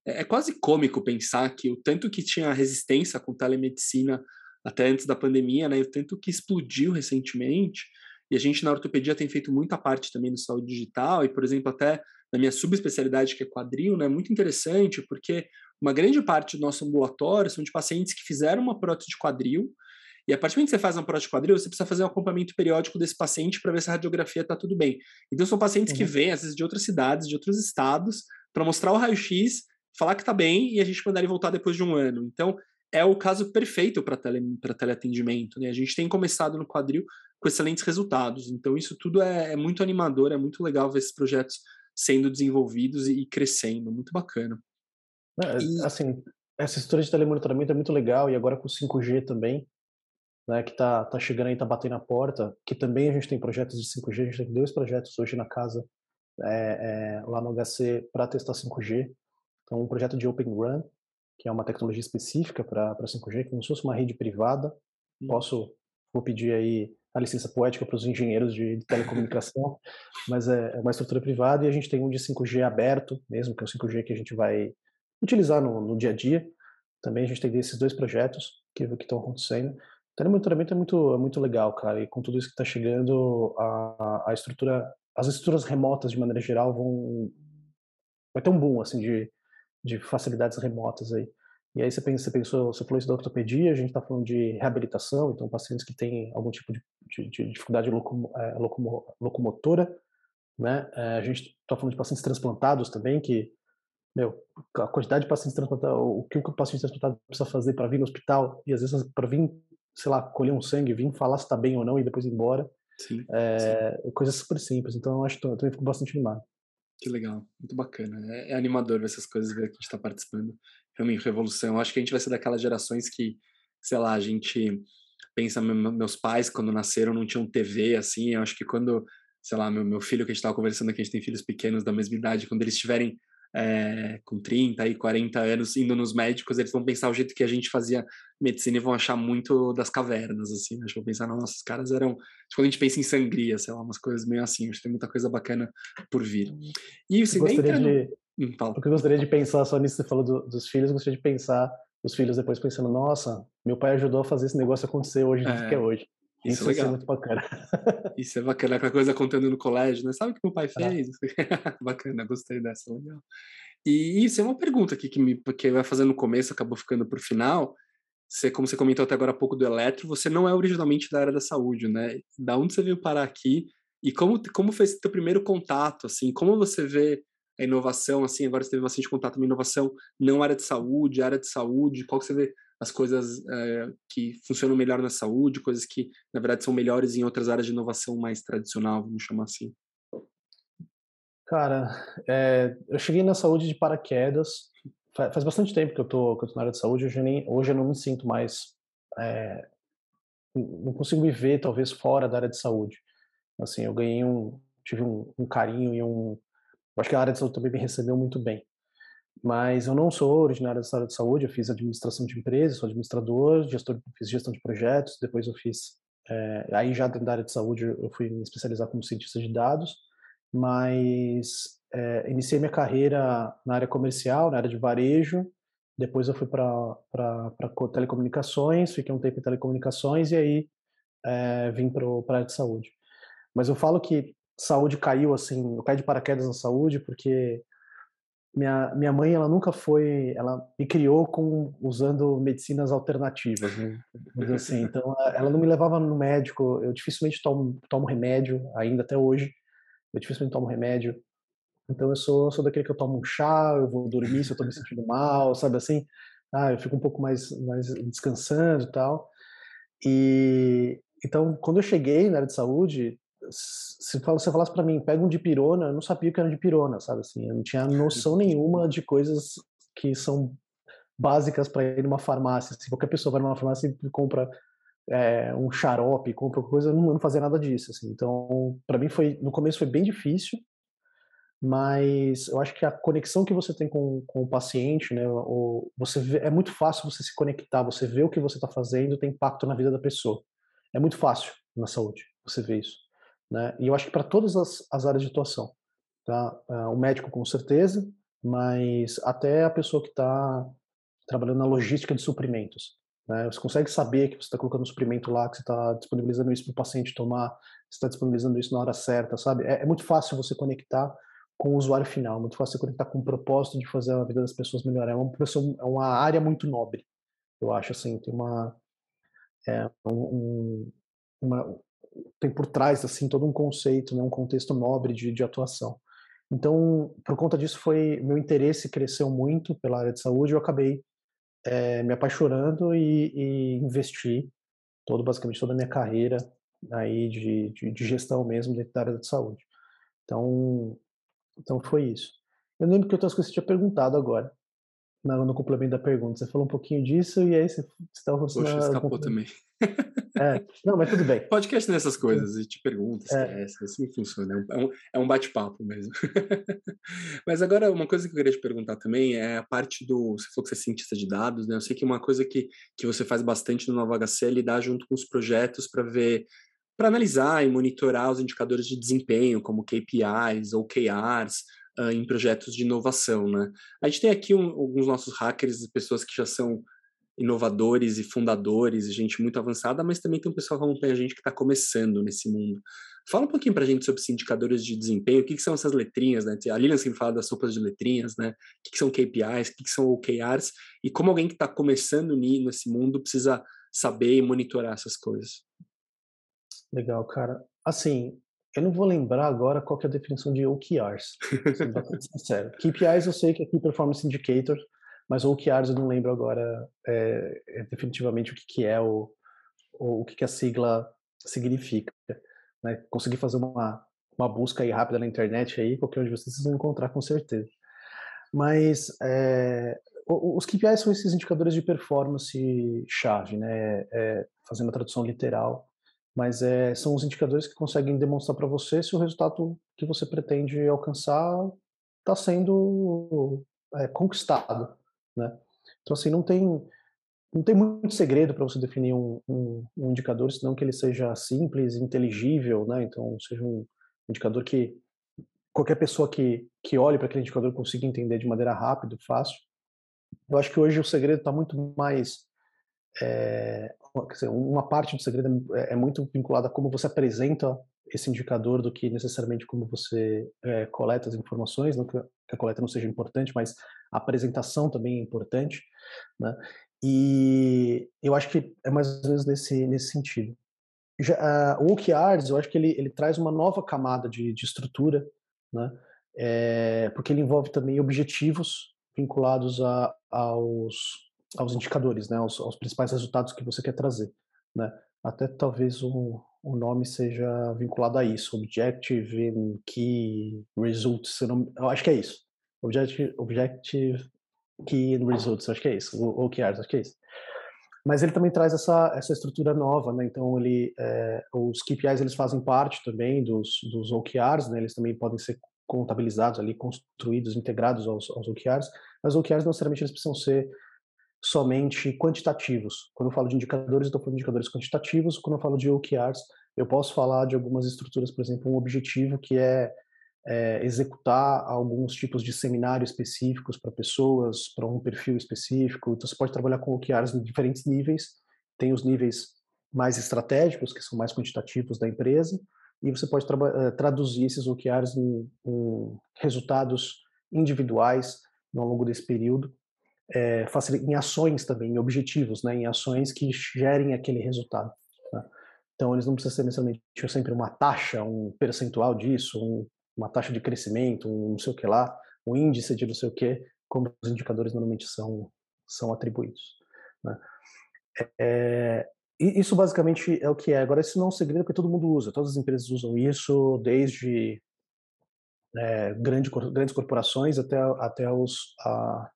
é, é quase cômico pensar que o tanto que tinha resistência com telemedicina até antes da pandemia, né? O tanto que explodiu recentemente. E a gente na ortopedia tem feito muita parte também do saúde digital, e, por exemplo, até na minha subespecialidade, que é quadril, né, muito interessante, porque uma grande parte do nosso ambulatório são de pacientes que fizeram uma prótese de quadril, e a partir do momento que você faz uma prótese de quadril, você precisa fazer um acompanhamento periódico desse paciente para ver se a radiografia está tudo bem. Então, são pacientes uhum. que vêm, às vezes, de outras cidades, de outros estados, para mostrar o raio-x, falar que está bem e a gente mandar ele voltar depois de um ano. Então, é o caso perfeito para tele, teleatendimento. Né? A gente tem começado no quadril com excelentes resultados. Então, isso tudo é, é muito animador, é muito legal ver esses projetos sendo desenvolvidos e crescendo. Muito bacana. É, e... Assim, essa história de telemonitoramento é muito legal, e agora com o 5G também, né, que tá, tá chegando aí, tá batendo na porta, que também a gente tem projetos de 5G, a gente tem dois projetos hoje na casa, é, é, lá no HC, para testar 5G. Então, um projeto de Open Run, que é uma tecnologia específica para 5G, como se fosse uma rede privada. Hum. Posso, vou pedir aí a licença poética para os engenheiros de, de telecomunicação, mas é, é, uma estrutura privada e a gente tem um de 5G aberto mesmo, que é o 5G que a gente vai utilizar no, no dia a dia. Também a gente tem esses dois projetos que estão acontecendo. O telemonitoramento é muito, é muito legal, cara, e com tudo isso que está chegando, a, a estrutura, as estruturas remotas de maneira geral vão vai ter um boom assim de, de facilidades remotas aí. E aí você, pensa, você pensou, você falou isso da ortopedia, a gente está falando de reabilitação, então pacientes que têm algum tipo de, de, de dificuldade é, locom, locomotora, né? É, a gente está falando de pacientes transplantados também, que, meu, a quantidade de pacientes transplantados, o que o paciente transplantado precisa fazer para vir no hospital, e às vezes para vir sei lá, colher um sangue, vir falar se tá bem ou não e depois ir embora. Sim, é, sim. Coisas super simples. Então, eu acho que eu também fico bastante animado. Que legal, muito bacana. É, é animador ver essas coisas, ver que a gente está participando. Realmente, revolução. Eu acho que a gente vai ser daquelas gerações que, sei lá, a gente pensa, meus pais, quando nasceram, não tinham TV, assim. Eu acho que quando, sei lá, meu, meu filho, que a gente estava conversando aqui, a gente tem filhos pequenos da mesma idade, quando eles estiverem é, com 30 e 40 anos indo nos médicos, eles vão pensar o jeito que a gente fazia medicina e vão achar muito das cavernas, assim, né? Acho que vão pensar, nossa, os caras eram... Quando a gente pensa em sangria, sei lá, umas coisas meio assim, acho que tem muita coisa bacana por vir. E você nem entra no... de... hum, o que eu gostaria de pensar, só nisso você falou do, dos filhos, eu gostaria de pensar os filhos depois pensando, nossa, meu pai ajudou a fazer esse negócio acontecer hoje, é, que é hoje. Isso, isso é legal. muito bacana. Isso é bacana, aquela coisa contando no colégio, né? Sabe o que meu pai fez? Ah. bacana, gostei dessa, legal. E isso é uma pergunta aqui que, me, que vai fazendo no começo, acabou ficando para o final. Você, como você comentou até agora há pouco do eletro, você não é originalmente da área da saúde, né? Da onde você veio parar aqui e como como foi esse teu primeiro contato, assim? Como você vê a inovação, assim? Agora você teve bastante contato com inovação, não área de saúde, área de saúde. Qual que você vê as coisas é, que funcionam melhor na saúde, coisas que na verdade são melhores em outras áreas de inovação mais tradicional, vamos chamar assim? Cara, é, eu cheguei na saúde de paraquedas. Faz, bastante tempo que eu, tô, que eu tô na área de saúde. Hoje eu, nem, hoje eu não me sinto mais. É, não consigo me ver, talvez, fora da área de saúde. Assim, eu ganhei um. Tive um, um carinho e um. Eu acho que a área de saúde também me recebeu muito bem. Mas eu não sou originário da área de saúde, eu fiz administração de empresas, sou administrador, gestor, fiz gestão de projetos, depois eu fiz, é, aí já da área de saúde eu fui me especializar como cientista de dados, mas é, iniciei minha carreira na área comercial, na área de varejo, depois eu fui para telecomunicações, fiquei um tempo em telecomunicações e aí é, vim para a área de saúde. Mas eu falo que saúde caiu assim, eu caí de paraquedas na saúde porque minha, minha mãe ela nunca foi ela me criou com usando medicinas alternativas né? assim então ela não me levava no médico eu dificilmente tomo, tomo remédio ainda até hoje eu dificilmente tomo remédio. Então eu sou sou daquele que eu tomo um chá eu vou dormir se eu estou me sentindo mal sabe assim? Ah eu fico um pouco mais mais descansando e tal. E então quando eu cheguei na área de saúde se você falasse para mim, pega um de pirona, eu não sabia que era de pirona, sabe assim, eu não tinha noção nenhuma de coisas que são básicas para ir numa farmácia. Se qualquer pessoa vai numa farmácia e compra é, um xarope, compra coisa, eu não, eu não fazia nada disso. Assim. Então, para mim foi no começo foi bem difícil, mas eu acho que a conexão que você tem com, com o paciente, né, o, você vê, é muito fácil você se conectar, você vê o que você está fazendo, tem impacto na vida da pessoa. É muito fácil na saúde, você vê isso. Né? E eu acho que para todas as, as, áreas de atuação. Tá? Uh, o médico, com certeza, mas até a pessoa que está trabalhando na logística de suprimentos. Né? Você consegue saber que você está colocando um suprimento lá, que você está disponibilizando isso para o paciente tomar, você está disponibilizando isso na hora certa, sabe? É, é, muito fácil você conectar com o usuário final, muito fácil você conectar com o propósito de fazer a vida das pessoas melhorar. É uma, é uma área muito nobre, eu acho, assim, tem uma, é, um, uma, tem por trás assim todo um conceito, né, um contexto nobre de, de atuação. Então, por conta disso, foi meu interesse cresceu muito pela área de saúde. Eu acabei é, me apaixonando e, e, investi todo basicamente toda a minha carreira aí de, de, de, gestão mesmo dentro da área de saúde. Então, então foi isso. Eu lembro que outras coisas você tinha perguntado agora no, no complemento da pergunta. Você falou um pouquinho disso e aí você estava. Poxa, escapou também. É, não, mas tudo bem. Podcast nessas coisas, e te pergunta, é. esquece, é. assim funciona. É um, é um é bate-papo mesmo. mas agora, uma coisa que eu queria te perguntar também é a parte do. Você falou que você é cientista de dados, né? Eu sei que uma coisa que, que você faz bastante no Nova HC é lidar junto com os projetos para ver para analisar e monitorar os indicadores de desempenho, como KPIs ou KRs, uh, em projetos de inovação, né? A gente tem aqui um, alguns nossos hackers, pessoas que já são inovadores e fundadores, gente muito avançada, mas também tem um pessoal que acompanha a gente que está começando nesse mundo. Fala um pouquinho para a gente sobre esses indicadores de desempenho, o que, que, são essas letrinhas, né? A Lilian sempre fala das sopas de letrinhas, né? O que, que são KPIs, o que, que são OKRs, e como alguém que está começando nesse mundo precisa saber e monitorar essas coisas. Legal, cara. Assim, eu não vou lembrar agora qual é a definição de OKRs, sincero. KPIs eu sei que é Key Performance Indicator, mas OKRs eu não lembro agora é, é, definitivamente o que, que é o, o, o que, que a sigla significa. Né? Consegui fazer uma, uma busca aí rápida na internet aí, qualquer um de vocês, vocês vão encontrar com certeza. Mas é, os KPIs são esses indicadores de performance chave, né? É, fazendo a tradução literal, mas é, são os indicadores que conseguem demonstrar para você se o resultado que você pretende alcançar está sendo é, conquistado, né? Então assim não tem não tem muito segredo para você definir um, um, um, indicador, senão que ele seja simples, inteligível, né? Então seja um indicador que qualquer pessoa que que olhe para aquele indicador consiga entender de maneira rápida, fácil. Eu acho que hoje o segredo está muito mais é, dizer, uma parte do segredo é, é, muito vinculada a como você apresenta esse indicador do que necessariamente como você é, coleta as informações, não que a coleta não seja importante, mas a apresentação também é importante, né? E eu acho que é mais ou menos nesse nesse sentido. Já, uh, o OKRs, eu acho que ele, ele traz uma nova camada de, de estrutura, né? É, porque ele envolve também objetivos vinculados a, aos, aos indicadores, né, aos, aos, principais resultados que você quer trazer. Né? Até talvez o, o nome seja vinculado a isso, Objective and Key Results, eu, não, eu acho que é isso. Objective, Objective Key Results, acho que é isso, o OKRs, acho que é isso. Mas ele também traz essa, essa estrutura nova, né? Então ele, é, os KPIs eles fazem parte também dos, dos OKRs, né? Eles também podem ser contabilizados ali, construídos, integrados aos, aos OKRs, mas os OKRs não necessariamente eles precisam ser somente quantitativos. Quando eu falo de indicadores, eu estou falando de indicadores quantitativos. Quando eu falo de OKRs, eu posso falar de algumas estruturas, por exemplo, um objetivo que é, é executar alguns tipos de seminários específicos para pessoas, para um perfil específico. Então, você pode trabalhar com OKRs em diferentes níveis. Tem os níveis mais estratégicos, que são mais quantitativos da empresa, e você pode eh, traduzir esses OKRs em, em, resultados individuais ao longo desse período, é, em ações também, em objetivos, né, em ações que gerem aquele resultado. Né? Então, eles não precisam ser necessariamente sempre uma taxa, um percentual disso, um, uma taxa de crescimento, um não sei o que lá, um índice de não sei o que, como os indicadores normalmente são, são atribuídos. Né? É, isso basicamente é o que é. Agora, isso não é um segredo porque todo mundo usa. Todas as empresas usam isso, desde é, grande, grandes corporações até, até os, a,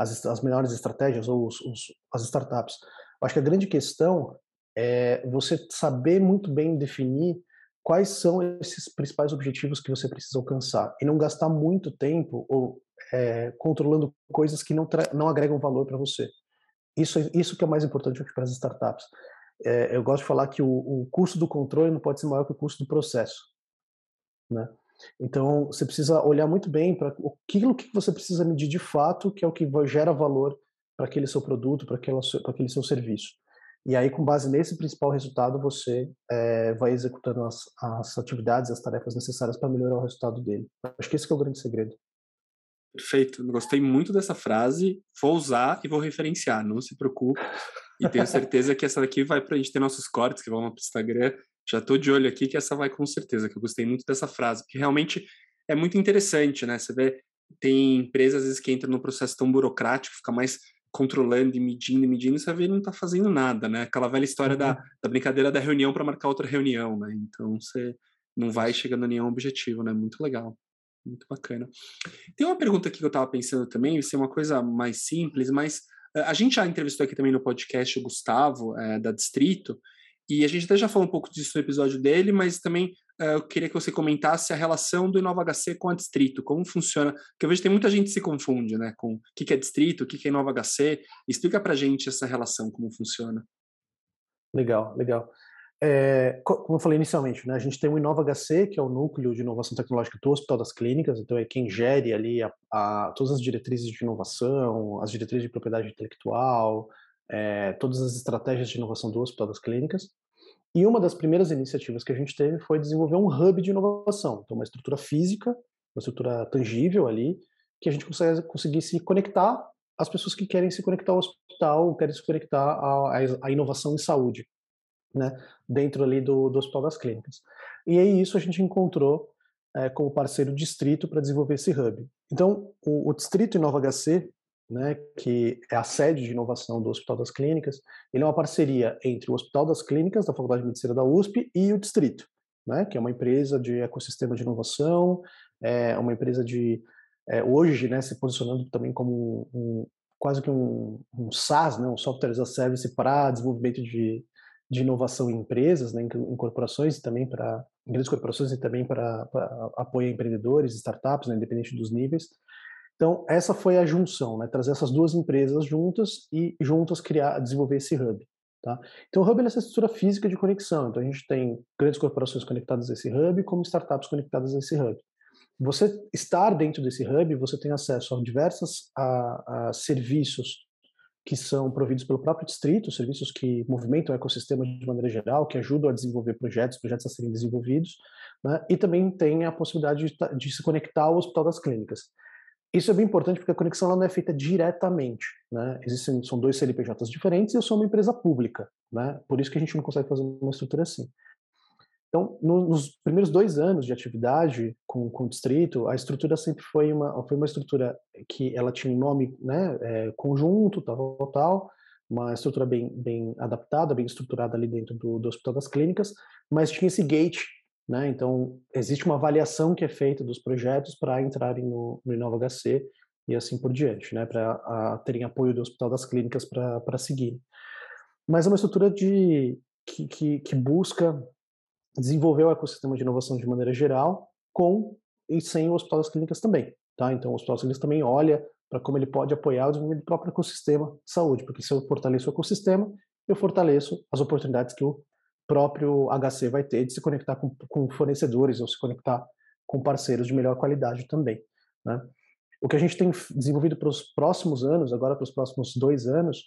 as, as melhores estratégias ou os, os, as startups. Eu acho que a grande questão é você saber muito bem definir quais são esses principais objetivos que você precisa alcançar e não gastar muito tempo ou é, controlando coisas que não, não agregam valor para você. Isso, isso que é o mais importante para as startups é, eu gosto de falar que o, o, custo do controle não pode ser maior que o custo do processo, né? Então você precisa olhar muito bem para aquilo que você precisa medir de fato, que é o que gera valor para aquele seu produto, para aquele, seu serviço. E aí, com base nesse principal resultado, você é, vai executando as, as atividades, as tarefas necessárias para melhorar o resultado dele. Acho que esse é o grande segredo. Perfeito. Gostei muito dessa frase. Vou usar e vou referenciar, não se preocupe. E tenho certeza que essa daqui vai para a gente ter nossos cortes que vão para o Instagram. Já estou de olho aqui que essa vai com certeza, que eu gostei muito dessa frase, porque realmente é muito interessante, né? Você vê, tem empresas às vezes que entram num processo tão burocrático, fica mais controlando e medindo e medindo, e você vê não está fazendo nada, né? Aquela velha história uhum. da, da brincadeira da reunião para marcar outra reunião, né? Então você não vai chegando a nenhum objetivo, né? Muito legal. Muito bacana. Tem uma pergunta aqui que eu estava pensando também, isso é uma coisa mais simples, mas eh, a gente já entrevistou aqui também no podcast o Gustavo, é, da Distrito, e a gente até já falou um pouco disso no episódio dele, mas também é, eu queria que você comentasse a relação do InovaHC com a Distrito, como funciona, porque eu vejo que tem muita gente que se confunde, né, com o que é Distrito, o que é InovaHC, explica pra gente essa relação, como funciona. Legal, legal. É, como eu falei inicialmente, né, a gente tem o Inova HC, que é o núcleo de inovação tecnológica do Hospital das Clínicas, então é quem gere ali a, a, todas as diretrizes de inovação, as diretrizes de propriedade intelectual, é, todas as estratégias de inovação do Hospital das Clínicas. E uma das primeiras iniciativas que a gente teve foi desenvolver um hub de inovação, então uma estrutura física, uma estrutura tangível ali, que a gente conseguisse conectar as pessoas que querem se conectar ao hospital, querem se conectar à, inovação em saúde né, dentro ali do, do Hospital das Clínicas. E aí isso a gente encontrou é, como parceiro distrito para desenvolver esse hub. Então, o, o distrito Inova HC, né, que é a sede de inovação do Hospital das Clínicas, ele é uma parceria entre o Hospital das Clínicas, da Faculdade de Medicina da USP, e o Distrito, né, que é uma empresa de ecossistema de inovação, é uma empresa de, é, hoje, né, se posicionando também como um, quase que um, um SaaS, né, um Software as a Service para desenvolvimento de, de inovação em empresas, né, em, corporações e também para grandes corporações e também para apoio a empreendedores, startups, né, independente dos níveis. Então, essa foi a junção, né? trazer essas duas empresas juntas e juntas criar, desenvolver esse hub. Tá? Então, o hub é essa estrutura física de conexão. Então, a gente tem grandes corporações conectadas a esse hub, como startups conectadas a esse hub. Você estar dentro desse hub, você tem acesso a diversos a, a serviços que são providos pelo próprio distrito, serviços que movimentam o ecossistema de maneira geral, que ajudam a desenvolver projetos, projetos a serem desenvolvidos, né? e também tem a possibilidade de, de se conectar ao Hospital das Clínicas. Isso é bem importante porque a conexão ela não é feita diretamente, né? Existem são dois CNPJs diferentes e eu sou uma empresa pública, né? Por isso que a gente não consegue fazer uma estrutura assim. Então, no, nos primeiros dois anos de atividade com, com o distrito, a estrutura sempre foi uma foi uma estrutura que ela tinha um nome, né? É, conjunto, tal, tal, tal, uma estrutura bem bem adaptada, bem estruturada ali dentro do, do Hospital das Clínicas, mas tinha esse gate né? Então, existe uma avaliação que é feita dos projetos para entrarem no, no Inova HC e assim por diante, né? para terem apoio do Hospital das Clínicas para seguir. Mas é uma estrutura de, que, que, que busca desenvolver o ecossistema de inovação de maneira geral, com e sem o Hospital das Clínicas também. Tá? Então, o Hospital das Clínicas também olha para como ele pode apoiar o desenvolvimento do próprio ecossistema de saúde, porque se eu fortaleço o ecossistema, eu fortaleço as oportunidades que o próprio HC vai ter de se conectar com, com fornecedores ou se conectar com parceiros de melhor qualidade também. Né? O que a gente tem desenvolvido para os próximos anos, agora para os próximos dois anos,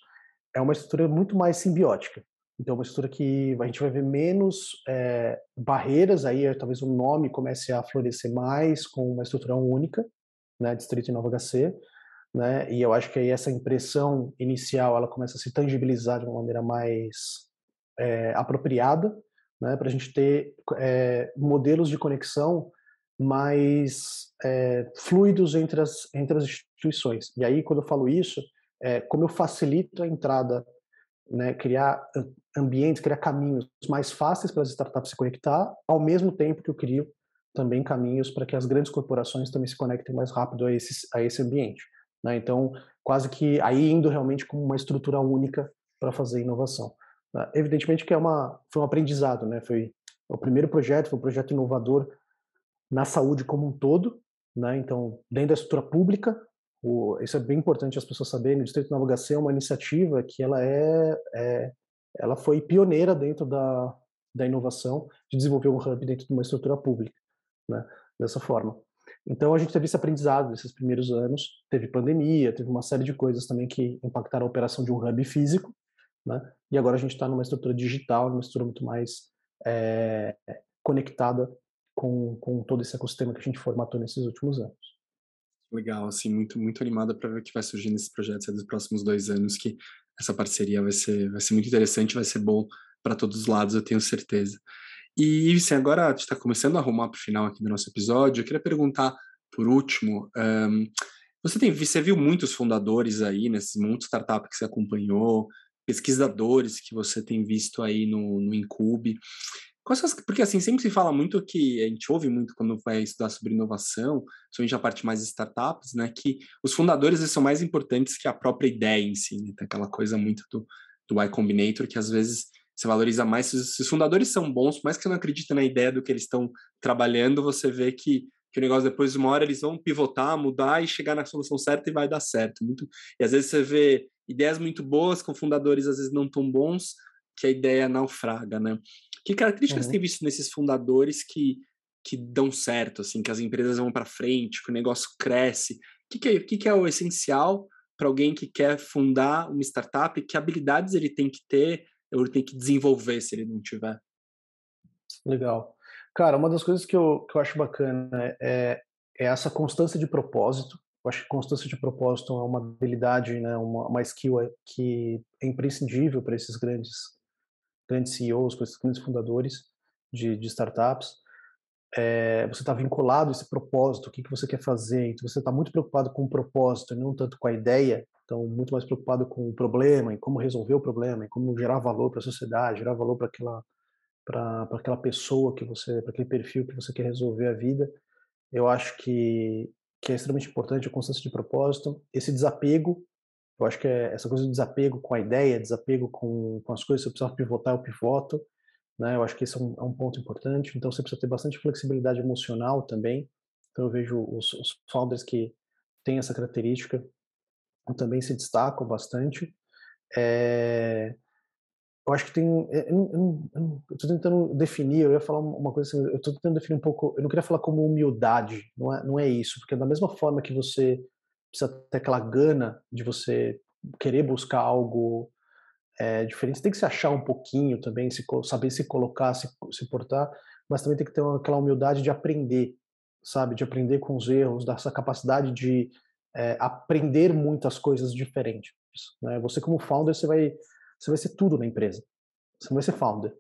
é uma estrutura muito mais simbiótica. Então, uma estrutura que a gente vai ver menos é, barreiras, aí talvez o nome comece a florescer mais com uma estrutura única, né, Distrito Nova HC, né, e eu acho que aí essa impressão inicial ela começa a se tangibilizar de uma maneira mais é, apropriada, né, para a gente ter é, modelos de conexão mais é, fluidos entre as, entre as instituições. E aí, quando eu falo isso, é, como eu facilito a entrada, né, criar ambientes, criar caminhos mais fáceis para as startups se conectar, ao mesmo tempo que eu crio também caminhos para que as grandes corporações também se conectem mais rápido a esse, a esse ambiente. Né? Então, quase que aí indo realmente como uma estrutura única para fazer inovação. Né? Evidentemente que é uma, foi um aprendizado, né? Foi o primeiro projeto, foi um projeto inovador na saúde como um todo, né? Então, dentro da estrutura pública, o, isso é bem importante as pessoas saberem. O Distrito Nova HC é uma iniciativa que ela é, é ela foi pioneira dentro da, da inovação de desenvolver um hub dentro de uma estrutura pública, né? Dessa forma. Então a gente teve esse aprendizado nesses primeiros anos. Teve pandemia, teve uma série de coisas também que impactaram a operação de um hub físico, né? E agora a gente está numa estrutura digital, numa estrutura muito mais é, conectada com, com todo esse ecossistema que a gente formatou nesses últimos anos. Legal, assim, muito, muito animada para ver o que vai surgir nesses projetos dos próximos dois anos, que essa parceria vai ser, vai ser muito interessante, vai ser bom para todos os lados, eu tenho certeza. E, assim, agora a gente está começando a arrumar para o final aqui do nosso episódio, eu queria perguntar, por último, um, você, tem, você viu muitos fundadores aí, nesses muitos startups que você acompanhou, pesquisadores que você tem visto aí no, no Incube. Porque assim, sempre se fala muito que a gente ouve muito quando vai estudar sobre inovação, somente a parte mais startups, né? Que os fundadores são mais importantes que a própria ideia em si, né? Tem aquela coisa muito do, do Y Combinator que às vezes você valoriza mais. Se os fundadores são bons, por mais que você não acredite na ideia do que eles estão trabalhando, você vê que, que o negócio depois de uma hora eles vão pivotar, mudar e chegar na solução certa e vai dar certo. Muito, e às vezes você vê ideias muito boas com fundadores às vezes não tão bons, que a ideia naufraga, né? Que características uhum. tem visto nesses fundadores que, que dão certo, assim, que as empresas vão para frente, que o negócio cresce? O que, que, é, que, que é o essencial para alguém que quer fundar uma startup? Que habilidades ele tem que ter ou ele tem que desenvolver se ele não tiver? Legal. Cara, uma das coisas que eu, que eu acho bacana é, é essa constância de propósito, eu acho que constância de propósito é uma habilidade, né, uma, uma skill é, que é imprescindível para esses grandes, grandes CEOs, para esses grandes fundadores de, de startups. É, você está vinculado a esse propósito, o que, que você quer fazer, então você está muito preocupado com o propósito não tanto com a ideia, Então, muito mais preocupado com o problema, em como resolver o problema, em como gerar valor para a sociedade, gerar valor para aquela para aquela pessoa que você, para aquele perfil que você quer resolver a vida. Eu acho que que é extremamente importante a constância de propósito, esse desapego. Eu acho que é essa coisa do desapego com a ideia, desapego com, com as coisas. Se eu precisar pivotar, eu pivoto. Né? Eu acho que esse é um, é um ponto importante. Então, você precisa ter bastante flexibilidade emocional também. Então, eu vejo os, os founders que têm essa característica também se destacam bastante. É, eu acho que tem. É, eu estou tentando definir, eu ia falar uma coisa assim, eu estou tentando definir um pouco. Eu não queria falar como humildade, não é, não é isso, porque da mesma forma que você precisa ter aquela gana de você querer buscar algo é, diferente, você tem que se achar um pouquinho também, se, saber se colocar, se, se portar, mas também tem que ter aquela humildade de aprender, sabe? De aprender com os erros, dessa capacidade de é, aprender muitas coisas diferentes. Né? Você como founder, você vai, você vai ser tudo na empresa. Você não vai ser founder.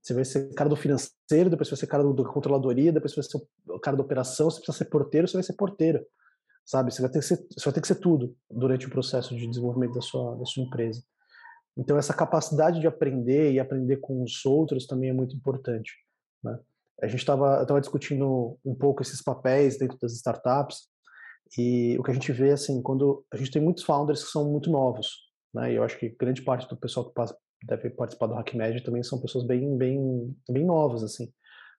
Você vai ser cara do financeiro, depois você vai ser cara da controladoria, depois você vai ser cara da operação, você precisa ser porteiro, você vai ser porteiro. Sabe? Você vai ter que ser, você vai ter que ser tudo durante o processo de desenvolvimento da sua, da sua empresa. Então, essa capacidade de aprender e aprender com os outros também é muito importante. Né? A gente estava discutindo um pouco esses papéis dentro das startups e o que a gente vê, assim, quando a gente tem muitos founders que são muito novos, né? E eu acho que grande parte do pessoal que passa, deve participar do HackMed também são pessoas bem, bem, bem novas, assim,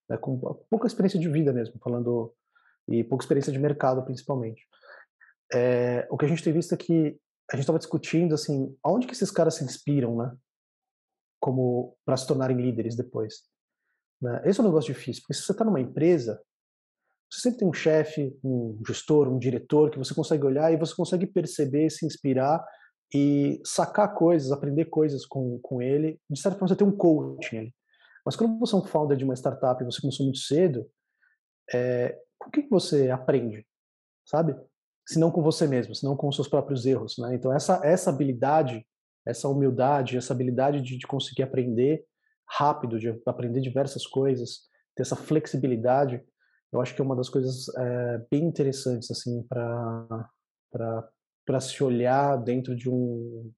né? com pouca experiência de vida mesmo, falando e pouca experiência de mercado, principalmente. É, o que a gente tem visto é que a gente estava discutindo, assim, aonde que esses caras se inspiram, né? Como para se tornarem líderes depois. Né? Esse é um negócio difícil, porque se você está numa empresa, você sempre tem um chefe, um gestor, um diretor que você consegue olhar e você consegue perceber, se inspirar e sacar coisas, aprender coisas com, com ele. De certa forma, você tem um coaching ali. Mas quando você é um founder de uma startup e você começou muito cedo, é, com que você aprende, sabe? Se não com você mesmo, se não com os seus próprios erros, né? Então, essa, essa habilidade, essa humildade, essa habilidade de, de conseguir aprender rápido, de aprender diversas coisas, ter essa flexibilidade, eu acho que é uma das coisas é, bem interessantes assim para para se olhar dentro de um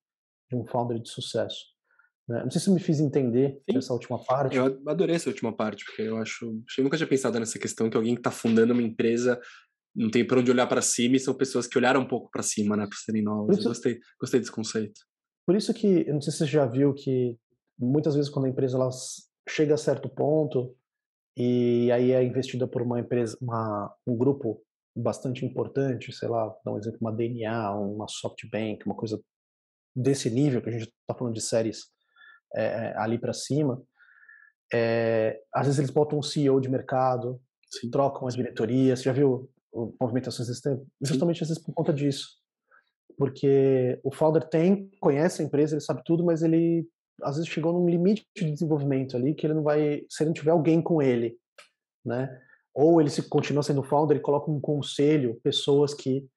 de um founder de sucesso. Né? Não sei se eu me fiz entender Sim. essa última parte. Eu adorei essa última parte porque eu acho, eu nunca tinha pensado nessa questão que alguém que está fundando uma empresa não tem para onde olhar para cima e são pessoas que olharam um pouco para cima, né, para serem novas. Isso, gostei, gostei desse conceito. Por isso que, eu não sei se você já viu que muitas vezes quando a empresa ela chega a certo ponto, e aí é investida por uma empresa, uma, um grupo bastante importante, sei lá, dá um exemplo, uma DNA, uma SoftBank, uma coisa desse nível que a gente está falando de séries é, ali para cima. É, às vezes eles botam um CEO de mercado, Sim. trocam as diretorias. Você já viu movimentações desse tempo? Justamente às vezes por conta disso. Porque o founder tem, conhece a empresa, ele sabe tudo, mas ele às vezes chegou num limite de desenvolvimento ali que ele não vai, se ele não tiver alguém com ele, né? Ou ele se continua sendo founder, ele coloca um conselho, pessoas que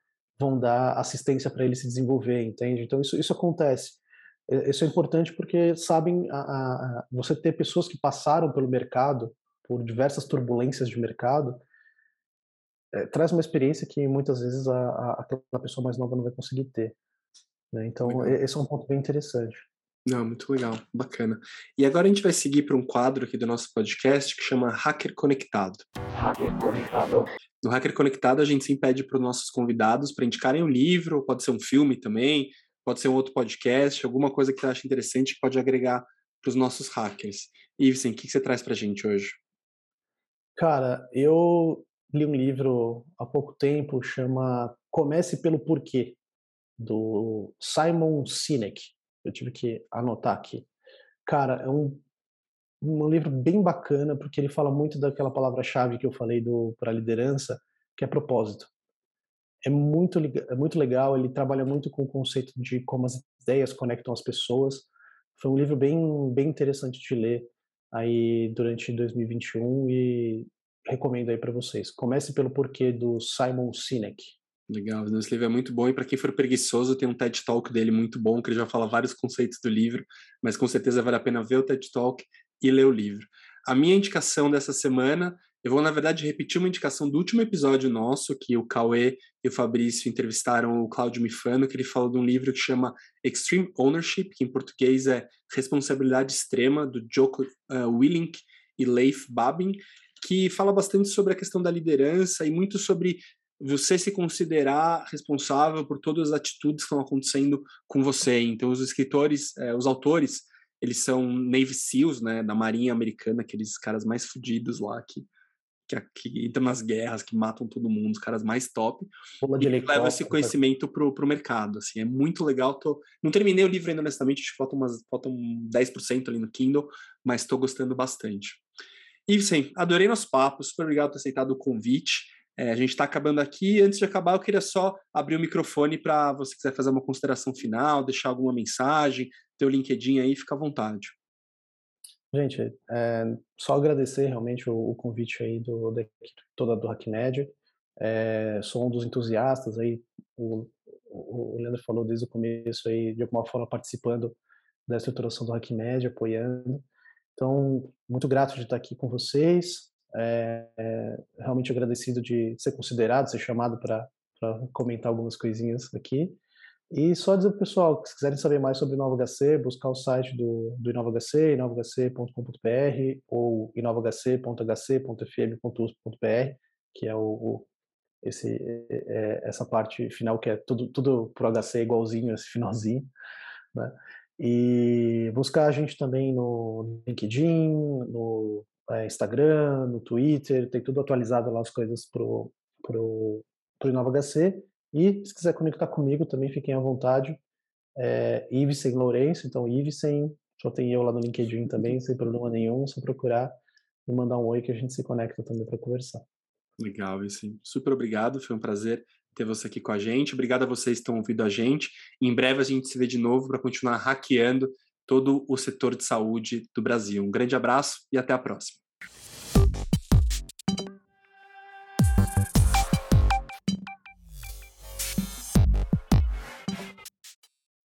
vão dar assistência para ele se desenvolver, entende? Então isso isso acontece. Isso é importante porque sabem a, a, você ter pessoas que passaram pelo mercado por diversas turbulências de mercado é, traz uma experiência que muitas vezes a, a, aquela pessoa mais nova não vai conseguir ter. Né? Então, Legal. esse é um ponto bem interessante. Não, muito legal, bacana. E agora a gente vai seguir para um quadro aqui do nosso podcast que chama Hacker Conectado. Hacker Conectado. No Hacker Conectado, a gente sempre pede para os nossos convidados para indicarem um livro, pode ser um filme também, pode ser um outro podcast, alguma coisa que você acha interessante que pode agregar para os nossos hackers. Iveson, o que você traz para a gente hoje? Cara, eu li um livro há pouco tempo, chama Comece pelo Porquê, do Simon Sinek. Eu tive que anotar aqui. Cara, é um, um livro bem bacana, porque ele fala muito daquela palavra-chave que eu falei para liderança, que é propósito. É muito, é muito legal, ele trabalha muito com o conceito de como as ideias conectam as pessoas. Foi um livro bem, bem interessante de ler aí durante 2021 e recomendo aí para vocês. Comece pelo porquê do Simon Sinek. Legal, esse livro é muito bom e para quem for preguiçoso tem um TED Talk dele muito bom, que ele já fala vários conceitos do livro, mas com certeza vale a pena ver o TED Talk e ler o livro. A minha indicação dessa semana Eu vou, na verdade, repetir uma indicação do último episódio nosso, que o Cauê e o Fabrício entrevistaram o Claudio Mifano, que ele falou de um livro que chama Extreme Ownership, que em português é Responsabilidade Extrema, do Joko uh, Willink e Leif Babin, que fala bastante sobre a questão da liderança e muito sobre você se considerar responsável por todas as atitudes que estão acontecendo com você. Então, os escritores, eh, os autores, eles são Navy SEALs, né, da Marinha Americana, aqueles caras mais fodidos lá que, que, que, entram nas guerras, que matam todo mundo, os caras mais top. e leva esse conhecimento pro, pro mercado, assim, é muito legal. Tô, não terminei o livro ainda, honestamente, acho que faltam, umas, faltam 10% ali no Kindle, mas estou gostando bastante. E, sim, adorei nosso papo, super obrigado por ter aceitado o convite. É, a gente está acabando aqui. Antes de acabar, eu queria só abrir o microfone para você quiser fazer uma consideração final, deixar alguma mensagem, teu LinkedIn aí, fica à vontade. Gente, é, só agradecer realmente o, o convite aí do, da toda do HackMed. É, sou um dos entusiastas aí, o, o, Leandro falou desde o começo aí, de alguma forma participando da estruturação do HackMed, apoiando. Então, muito grato de estar aqui com vocês. É, é, realmente agradecido de ser considerado, ser chamado para comentar algumas coisinhas aqui. E só dizer para o pessoal, se quiserem saber mais sobre InovaHC, buscar o site do, do InovaHC, inovahc.com.br ou inovahc.hc.fm.usp.br, que é o, o esse, é, é, essa parte final que é tudo, tudo o HC igualzinho, esse finalzinho. Né? E buscar a gente também no LinkedIn, no é, Instagram, no Twitter, tem tudo atualizado lá as coisas pro, pro, pro InovaHC. E se quiser conectar comigo também, fiquem à vontade. É, Ivesen Lourenço, então Ivesen, só tem eu lá no LinkedIn também, sem problema nenhum, só procurar e mandar um oi que a gente se conecta também para conversar. Legal, sim. Super obrigado, foi um prazer ter você aqui com a gente. Obrigado a vocês que estão ouvindo a gente. Em breve a gente se vê de novo para continuar hackeando todo o setor de saúde do Brasil. Um grande abraço e até a próxima.